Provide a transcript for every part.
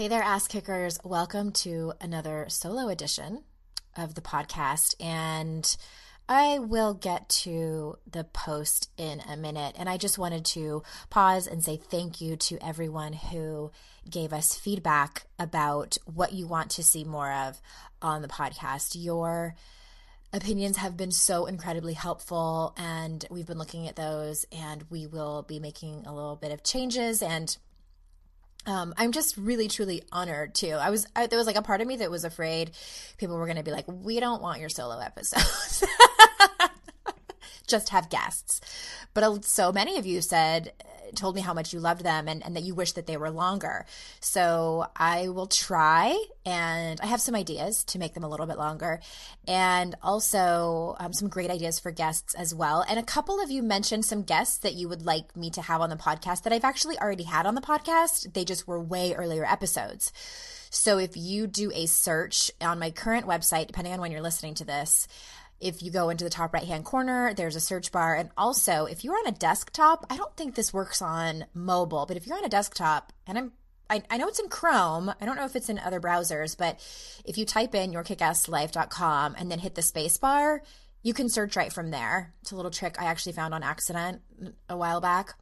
Hey there, ass kickers. Welcome to another solo edition of the podcast. And I will get to the post in a minute. And I just wanted to pause and say thank you to everyone who gave us feedback about what you want to see more of on the podcast. Your opinions have been so incredibly helpful, and we've been looking at those, and we will be making a little bit of changes and um, I'm just really truly honored too. I was I, there was like a part of me that was afraid people were going to be like, "We don't want your solo episodes." just have guests. But so many of you said told me how much you loved them and, and that you wish that they were longer. So I will try, and I have some ideas to make them a little bit longer, and also um, some great ideas for guests as well. And a couple of you mentioned some guests that you would like me to have on the podcast that I've actually already had on the podcast. They just were way earlier episodes. So if you do a search on my current website, depending on when you're listening to this, if you go into the top right hand corner, there's a search bar. And also, if you're on a desktop, I don't think this works on mobile, but if you're on a desktop, and I'm I, know it's in Chrome. I don't know if it's in other browsers, but if you type in yourkickasslife.com and then hit the space bar, you can search right from there. It's a little trick I actually found on accident a while back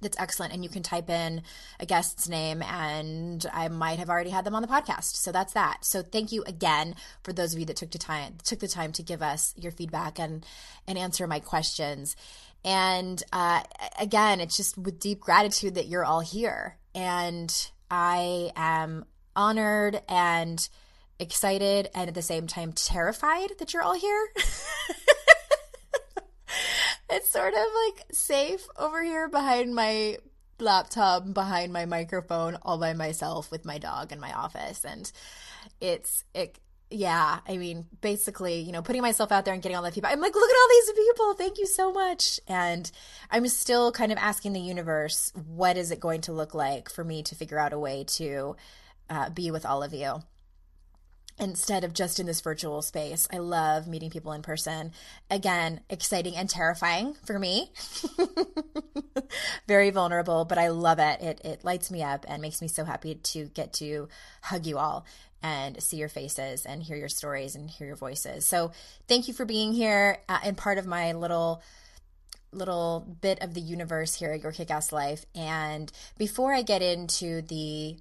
that's excellent and you can type in a guest's name and I might have already had them on the podcast. So that's that. So thank you again for those of you that took the time took the time to give us your feedback and and answer my questions. And uh, again, it's just with deep gratitude that you're all here. And I am honored and excited and at the same time terrified that you're all here. it's sort of like safe over here behind my laptop, behind my microphone, all by myself with my dog in my office. And it's, it, yeah, I mean, basically, you know, putting myself out there and getting all that feedback. I'm like, look at all these people. Thank you so much. And I'm still kind of asking the universe, what is it going to look like for me to figure out a way to uh, be with all of you? Instead of just in this virtual space. I love meeting people in person. Again, exciting and terrifying for me. Very vulnerable, but I love it. It it lights me up and makes me so happy to get to hug you all and see your faces and hear your stories and hear your voices. So, thank you for being here uh, and part of my little little bit of the universe here at Your Kick-Ass Life. And before I get into the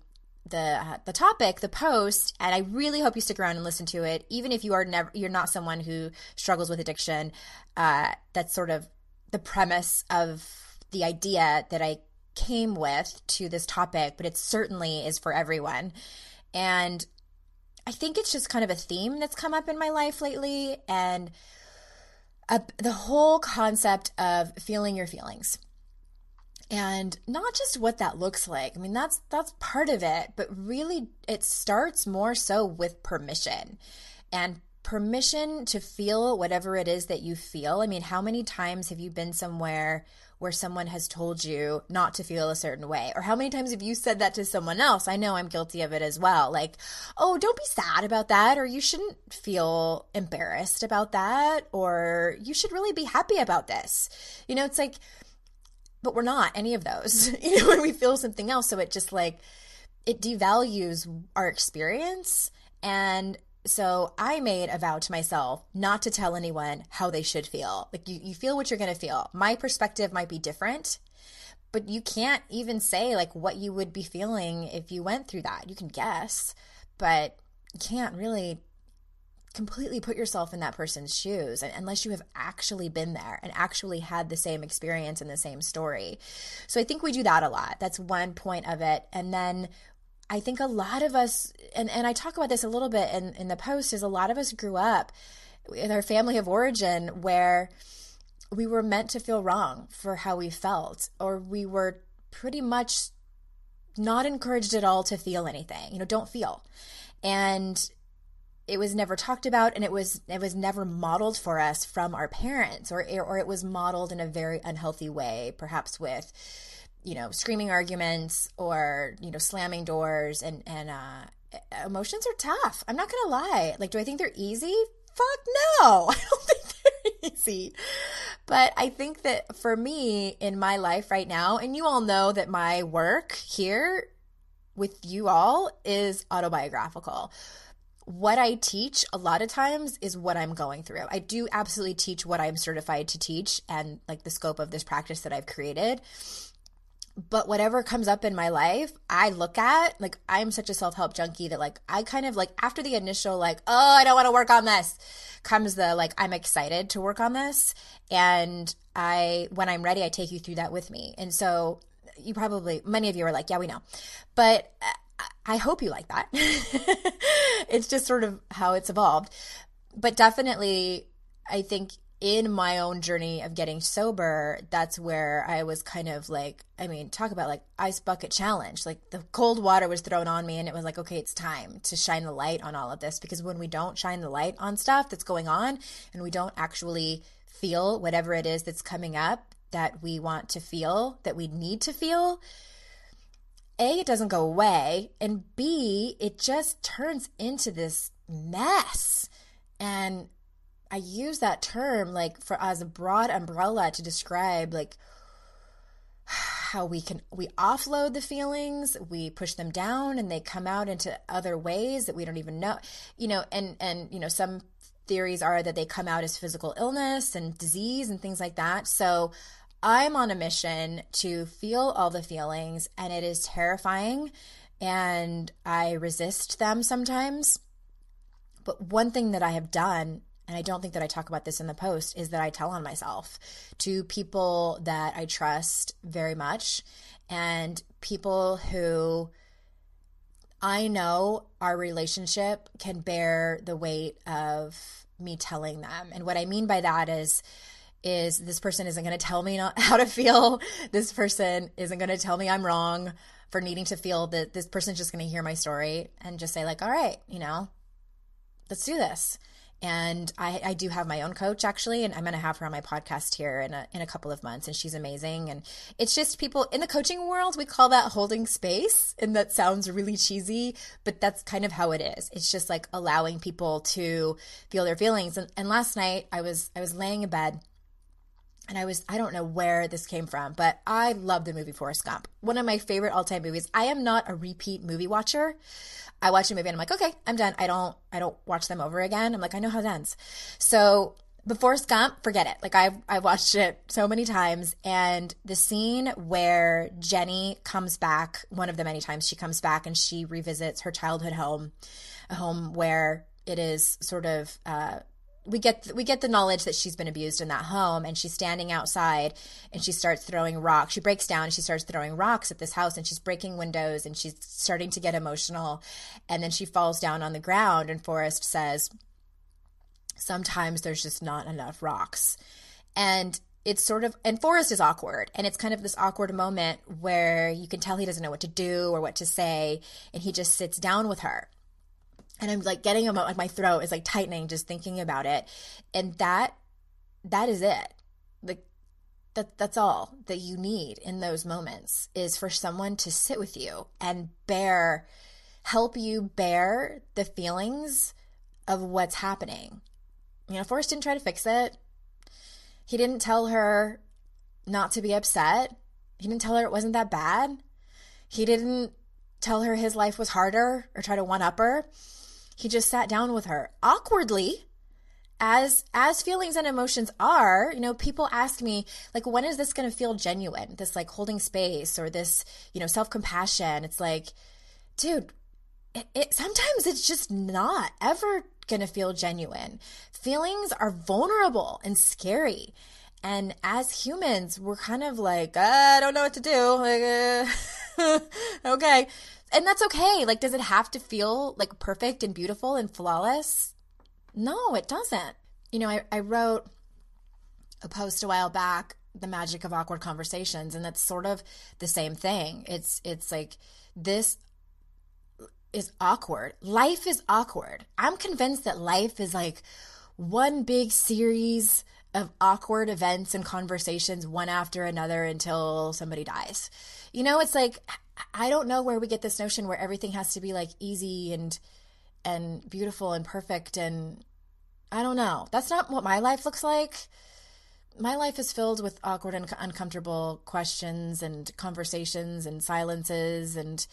the uh, the topic, the post, and I really hope you stick around and listen to it, even if you are never you're not someone who struggles with addiction. Uh, that's sort of the premise of the idea that I came with to this topic, but it certainly is for everyone. And I think it's just kind of a theme that's come up in my life lately, and uh, the whole concept of feeling your feelings and not just what that looks like i mean that's that's part of it but really it starts more so with permission and permission to feel whatever it is that you feel. I mean, how many times have you been somewhere where someone has told you not to feel a certain way? Or how many times have you said that to someone else? I know I'm guilty of it as well. Like, oh, don't be sad about that, or you shouldn't feel embarrassed about that, or you should really be happy about this. You know, it's like, but we're not any of those, you know, when we feel something else. So it just like, it devalues our experience and so I made a vow to myself not to tell anyone how they should feel. Like you, you feel what you're going to feel. My perspective might be different, but you can't even say like what you would be feeling if you went through that. You can guess, but you can't really completely put yourself in that person's shoes unless you have actually been there and actually had the same experience and the same story. So I think we do that a lot. That's one point of it. And then I think a lot of us, and, and I talk about this a little bit in, in the post, is a lot of us grew up in our family of origin where we were meant to feel wrong for how we felt, or we were pretty much not encouraged at all to feel anything. You know, don't feel. And it was never talked about and it was it was never modeled for us from our parents or or it was modeled in a very unhealthy way perhaps with you know, screaming arguments or, you know, slamming doors and, and, uh, emotions are tough. I'm not to lie. Like, do I think they're easy? Fuck no. I don't think they're easy. But I think that for me in my life right now, and you all know that my work here with you all is autobiographical what I teach a lot of times is what I'm going through. I do absolutely teach what I'm certified to teach and like the scope of this practice that I've created. But whatever comes up in my life, I look at like I'm such a self help junkie that like I kind of like after the initial like oh I don't want to work on this comes the like I'm excited to work on this and I when I'm ready I take you through that with me. And so you probably many of you are like yeah we know. But uh, I hope you like that it's just sort of how it's evolved but definitely I think in my own journey of getting sober, that's where I was kind of like, I mean, talk about like ice bucket challenge. Like the cold water was thrown on me, and it was like, okay, it's time to shine the light on all of this. Because when we don't shine the light on stuff that's going on and we don't actually feel whatever it is that's coming up that we want to feel, that we need to feel, A, it doesn't go away. And B, it just turns into this mess. And I use that term like for as a broad umbrella to describe like how we can we offload the feelings, we push them down and they come out into other ways that we don't even know. You know, and and you know some theories are that they come out as physical illness and disease and things like that. So I'm on a mission to feel all the feelings and it is terrifying and I resist them sometimes. But one thing that I have done and I don't think that I talk about this in the post, is that I tell on myself to people that I trust very much and people who I know our relationship can bear the weight of me telling them. And what I mean by that is, is this person isn't going to tell me not how to feel. This person isn't going to tell me I'm wrong for needing to feel that this person's just going to hear my story and just say like, all right, you know, let's do this. And I, I do have my own coach actually, and I'm going to have her on my podcast here in a, in a couple of months. And she's amazing. And it's just people in the coaching world, we call that holding space. And that sounds really cheesy, but that's kind of how it is. It's just like allowing people to feel their feelings. And, and last night I was, I was laying in bed and I was, I don't know where this came from, but I love the movie Forrest Gump. One of my favorite all time movies. I am not a repeat movie watcher. I watch a movie and I'm like, okay, I'm done. I don't I don't watch them over again. I'm like, I know how it ends. So but Forrest Gump, forget it. Like I've I've watched it so many times, and the scene where Jenny comes back, one of the many times she comes back and she revisits her childhood home, a home where it is sort of uh, we get we get the knowledge that she's been abused in that home and she's standing outside and she starts throwing rocks. She breaks down and she starts throwing rocks at this house and she's breaking windows and she's starting to get emotional. And then she falls down on the ground and Forrest says sometimes there's just not enough rocks. And it's sort of and Forrest is awkward and it's kind of this awkward moment where you can tell he doesn't know what to do or what to say. And he just sits down with her and I'm like getting them like my throat is like tightening just thinking about it. And that that is it. Like that that's all that you need in those moments is for someone to sit with you and bear help you bear the feelings of what's happening. You know, Forrest didn't try to fix it. He didn't tell her not to be upset. He didn't tell her it wasn't that bad. He didn't tell her his life was harder or try to one up her. He just sat down with her awkwardly. As as feelings and emotions are you know people ask me like when is this going to feel genuine? This like holding space or this you know self-compassion? It's like dude it, it sometimes it's just not ever going to feel genuine. Feelings are vulnerable and scary. And as humans we're kind of like i don't know what to do. Like uh, okay and that's okay. Like, does it have to feel like perfect and beautiful and flawless? No, it doesn't. You know, I, I wrote a post a while back, the magic of awkward conversations, and that's sort of the same thing. It's it's like this is awkward. Life is awkward. I'm convinced that life is like one big series of awkward events and conversations one after another until somebody dies. You know, it's like I don't know where we get this notion where everything has to be like easy and and beautiful and perfect and I don't know. That's not what my life looks like. My life is filled with awkward and uncomfortable questions and conversations and silences and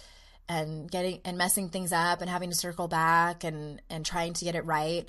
and getting and messing things up and having to circle back and and trying to get it right.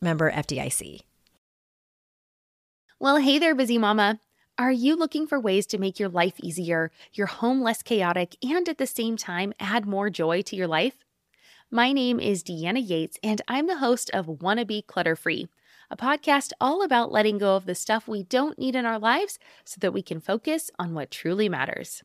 member FDIC. Well, hey there, busy mama. Are you looking for ways to make your life easier, your home less chaotic, and at the same time add more joy to your life? My name is Deanna Yates, and I'm the host of Wanna Be Clutter Free, a podcast all about letting go of the stuff we don't need in our lives so that we can focus on what truly matters.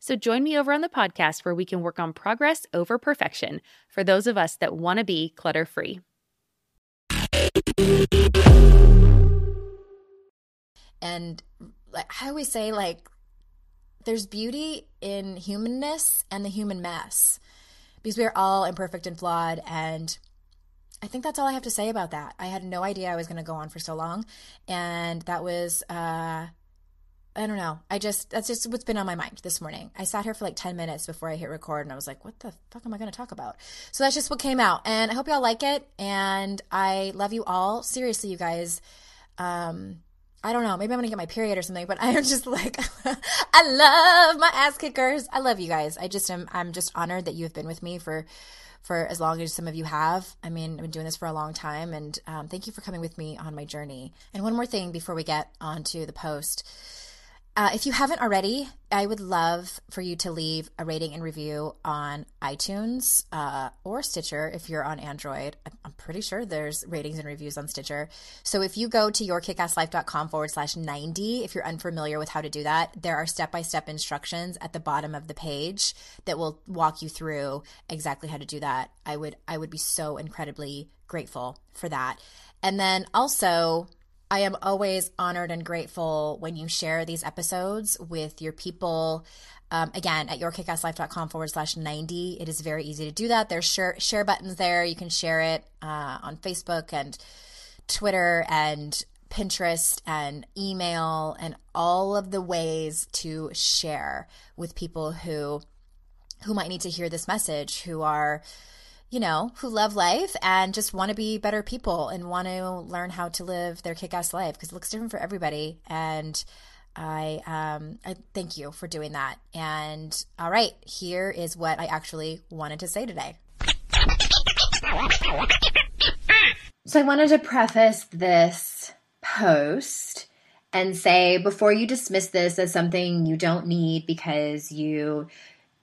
So join me over on the podcast where we can work on progress over perfection for those of us that want to be clutter free. And like I always say, like, there's beauty in humanness and the human mess because we are all imperfect and flawed. And I think that's all I have to say about that. I had no idea I was going to go on for so long. And that was, uh, I don't know. I just, that's just what's been on my mind this morning. I sat here for like 10 minutes before I hit record and I was like, what the fuck am I going to talk about? So that's just what came out. And I hope y'all like it. And I love you all. Seriously, you guys. Um, I don't know. Maybe I'm gonna get my period or something, but I am just like, I love my ass kickers. I love you guys. I just am. I'm just honored that you have been with me for, for as long as some of you have. I mean, I've been doing this for a long time, and um, thank you for coming with me on my journey. And one more thing before we get onto the post. Uh, if you haven't already, I would love for you to leave a rating and review on iTunes uh, or Stitcher if you're on Android. I'm pretty sure there's ratings and reviews on Stitcher. So if you go to yourkickasslife.com forward slash 90, if you're unfamiliar with how to do that, there are step by step instructions at the bottom of the page that will walk you through exactly how to do that. I would, I would be so incredibly grateful for that. And then also, I am always honored and grateful when you share these episodes with your people. Um, again, at yourkickasslife.com forward slash 90. It is very easy to do that. There's share, share buttons there. You can share it uh, on Facebook and Twitter and Pinterest and email and all of the ways to share with people who who might need to hear this message, who are you know, who love life and just want to be better people and want to learn how to live their kick ass life because it looks different for everybody. And I, um, I thank you for doing that. And all right, here is what I actually wanted to say today. So I wanted to preface this post and say before you dismiss this as something you don't need because you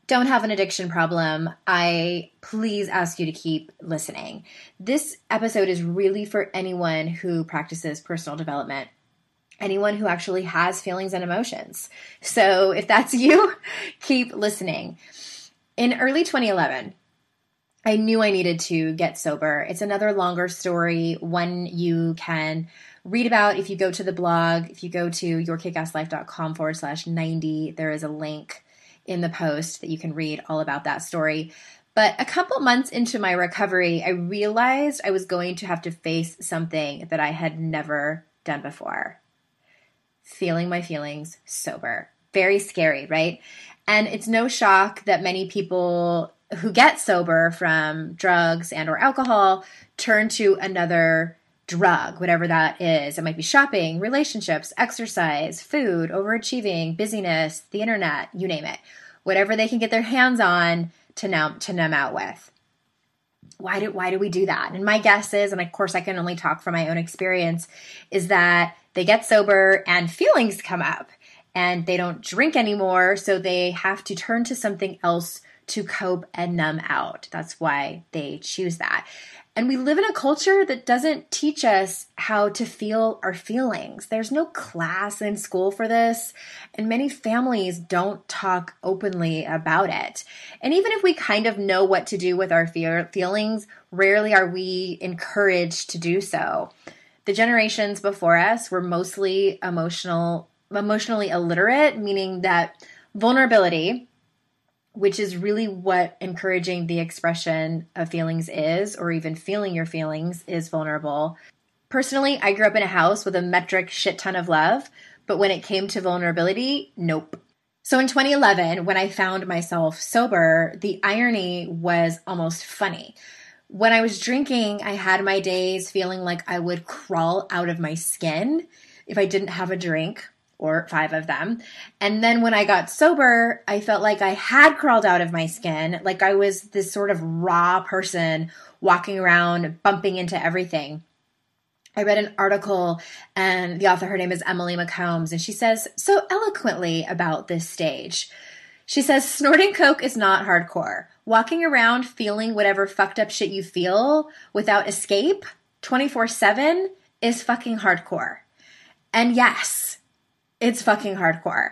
don't have an addiction problem, I please ask you to keep listening. This episode is really for anyone who practices personal development, anyone who actually has feelings and emotions. So if that's you, keep listening. In early 2011, I knew I needed to get sober. It's another longer story, one you can read about if you go to the blog. If you go to yourkickasslife.com forward slash 90, there is a link in the post that you can read all about that story. But a couple months into my recovery, I realized I was going to have to face something that I had never done before feeling my feelings sober. Very scary, right? And it's no shock that many people who get sober from drugs and or alcohol turn to another drug, whatever that is. It might be shopping, relationships, exercise, food, overachieving, busyness, the internet, you name it whatever they can get their hands on to numb to numb out with. Why do why do we do that? And my guess is, and of course I can only talk from my own experience, is that they get sober and feelings come up and they don't drink anymore, so they have to turn to something else to cope and numb out. That's why they choose that. And we live in a culture that doesn't teach us how to feel our feelings. There's no class in school for this, and many families don't talk openly about it. And even if we kind of know what to do with our feelings, rarely are we encouraged to do so. The generations before us were mostly emotional emotionally illiterate, meaning that vulnerability which is really what encouraging the expression of feelings is, or even feeling your feelings is vulnerable. Personally, I grew up in a house with a metric shit ton of love, but when it came to vulnerability, nope. So in 2011, when I found myself sober, the irony was almost funny. When I was drinking, I had my days feeling like I would crawl out of my skin if I didn't have a drink or five of them. And then when I got sober, I felt like I had crawled out of my skin, like I was this sort of raw person walking around, bumping into everything. I read an article, and the author, her name is Emily McCombs, and she says so eloquently about this stage. She says, snorting coke is not hardcore. Walking around feeling whatever fucked up shit you feel without escape 24 7 is fucking hardcore. And yes, it's fucking hardcore.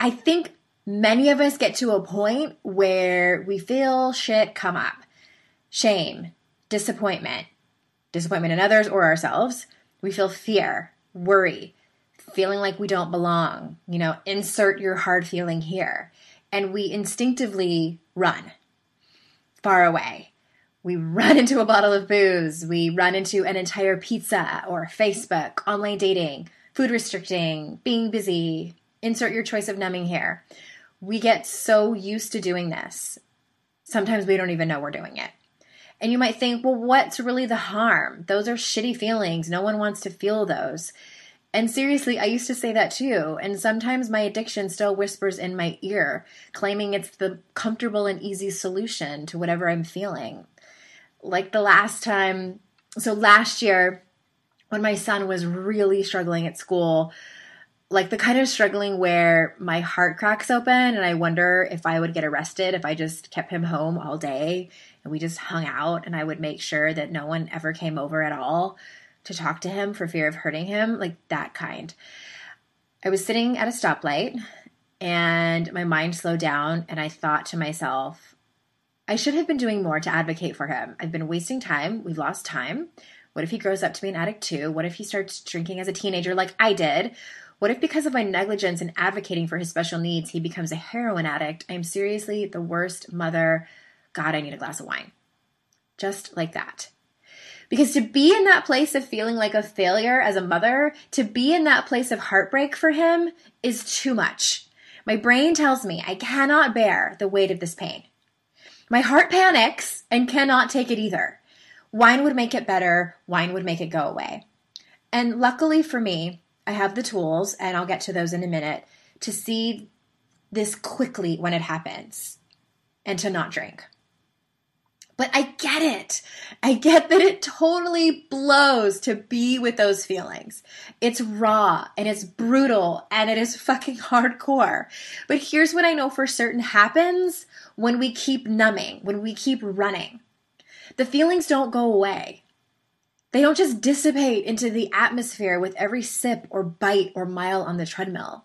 I think many of us get to a point where we feel shit come up shame, disappointment, disappointment in others or ourselves. We feel fear, worry, feeling like we don't belong. You know, insert your hard feeling here. And we instinctively run far away. We run into a bottle of booze. We run into an entire pizza or Facebook, online dating, food restricting, being busy, insert your choice of numbing here. We get so used to doing this. Sometimes we don't even know we're doing it. And you might think, well, what's really the harm? Those are shitty feelings. No one wants to feel those. And seriously, I used to say that too. And sometimes my addiction still whispers in my ear, claiming it's the comfortable and easy solution to whatever I'm feeling. Like the last time, so last year, when my son was really struggling at school, like the kind of struggling where my heart cracks open and I wonder if I would get arrested if I just kept him home all day and we just hung out and I would make sure that no one ever came over at all to talk to him for fear of hurting him, like that kind. I was sitting at a stoplight and my mind slowed down and I thought to myself, I should have been doing more to advocate for him. I've been wasting time. We've lost time. What if he grows up to be an addict too? What if he starts drinking as a teenager like I did? What if, because of my negligence in advocating for his special needs, he becomes a heroin addict? I am seriously the worst mother. God, I need a glass of wine. Just like that. Because to be in that place of feeling like a failure as a mother, to be in that place of heartbreak for him is too much. My brain tells me I cannot bear the weight of this pain. My heart panics and cannot take it either. Wine would make it better, wine would make it go away. And luckily for me, I have the tools, and I'll get to those in a minute, to see this quickly when it happens and to not drink. But I get it. I get that it totally blows to be with those feelings. It's raw and it's brutal and it is fucking hardcore. But here's what I know for certain happens when we keep numbing, when we keep running. The feelings don't go away. They don't just dissipate into the atmosphere with every sip or bite or mile on the treadmill.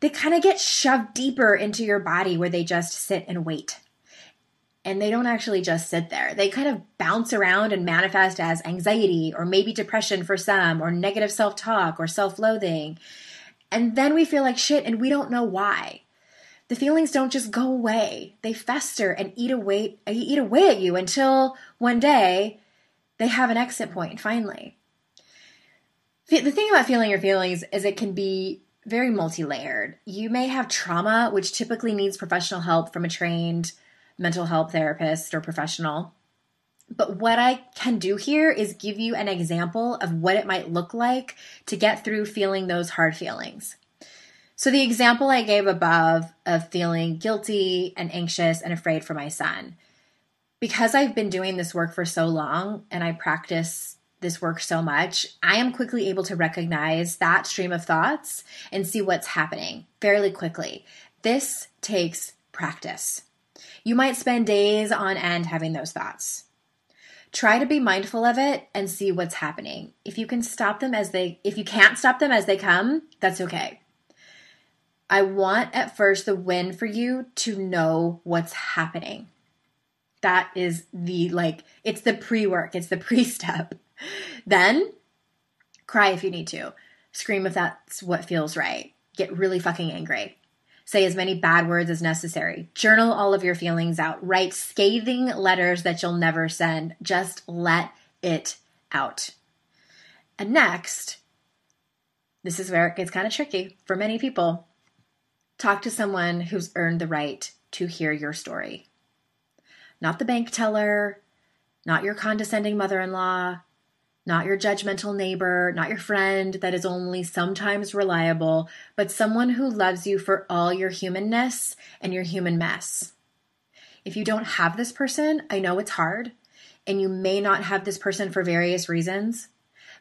They kind of get shoved deeper into your body where they just sit and wait. And they don't actually just sit there. They kind of bounce around and manifest as anxiety or maybe depression for some or negative self talk or self loathing. And then we feel like shit and we don't know why. The feelings don't just go away. They fester and eat away eat away at you until one day they have an exit point finally. The thing about feeling your feelings is it can be very multi layered. You may have trauma, which typically needs professional help from a trained mental health therapist or professional. But what I can do here is give you an example of what it might look like to get through feeling those hard feelings. So, the example I gave above of feeling guilty and anxious and afraid for my son, because I've been doing this work for so long and I practice this work so much, I am quickly able to recognize that stream of thoughts and see what's happening fairly quickly. This takes practice. You might spend days on end having those thoughts. Try to be mindful of it and see what's happening. If you can stop them as they if you can't stop them as they come, that's okay. I want at first the win for you to know what's happening. That is the like it's the pre-work it's the pre-step. Then cry if you need to. Scream if that's what feels right. Get really fucking angry. Say as many bad words as necessary. Journal all of your feelings out. Write scathing letters that you'll never send. Just let it out. And next this is where it gets kind of tricky for many people talk to someone who's earned the right to hear your story not the bank teller, not your condescending mother in law, not your judgmental neighbor, not your friend that is only sometimes reliable, but someone who loves you for all your humanness and your human mess. If you don't have this person, I know it's hard, and you may not have this person for various reasons,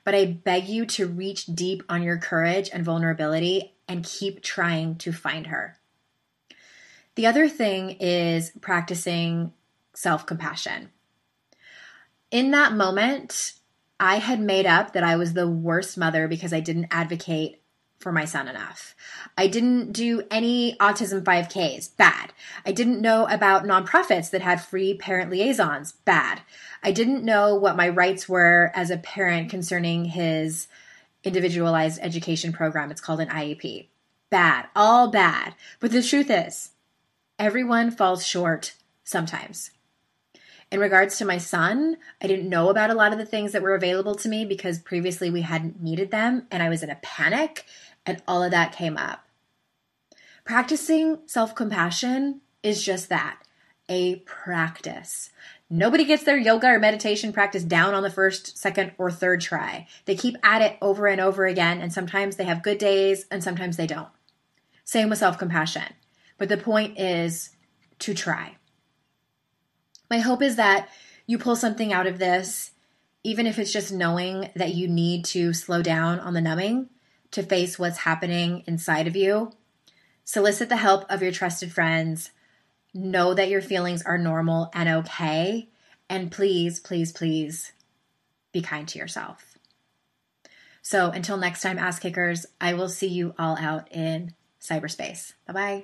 but I beg you to reach deep on your courage and vulnerability and keep trying to find her. The other thing is practicing self compassion. In that moment, I had made up that I was the worst mother because I didn't advocate for my son enough. I didn't do any autism 5Ks. Bad. I didn't know about nonprofits that had free parent liaisons. Bad. I didn't know what my rights were as a parent concerning his individualized education program. It's called an IEP. Bad. All bad. But the truth is, everyone falls short sometimes. In regards to my son, I didn't know about a lot of the things that were available to me because previously we hadn't needed them and I was in a panic and all of that came up. Practicing self compassion is just that a practice. Nobody gets their yoga or meditation practice down on the first, second, or third try. They keep at it over and over again, and sometimes they have good days and sometimes they don't. Same with self compassion. But the point is to try. My hope is that you pull something out of this, even if it's just knowing that you need to slow down on the numbing, to face what's happening inside of you, solicit the help of your trusted friends. Know that your feelings are normal and okay. And please, please, please be kind to yourself. So until next time, ass kickers, I will see you all out in cyberspace. Bye bye.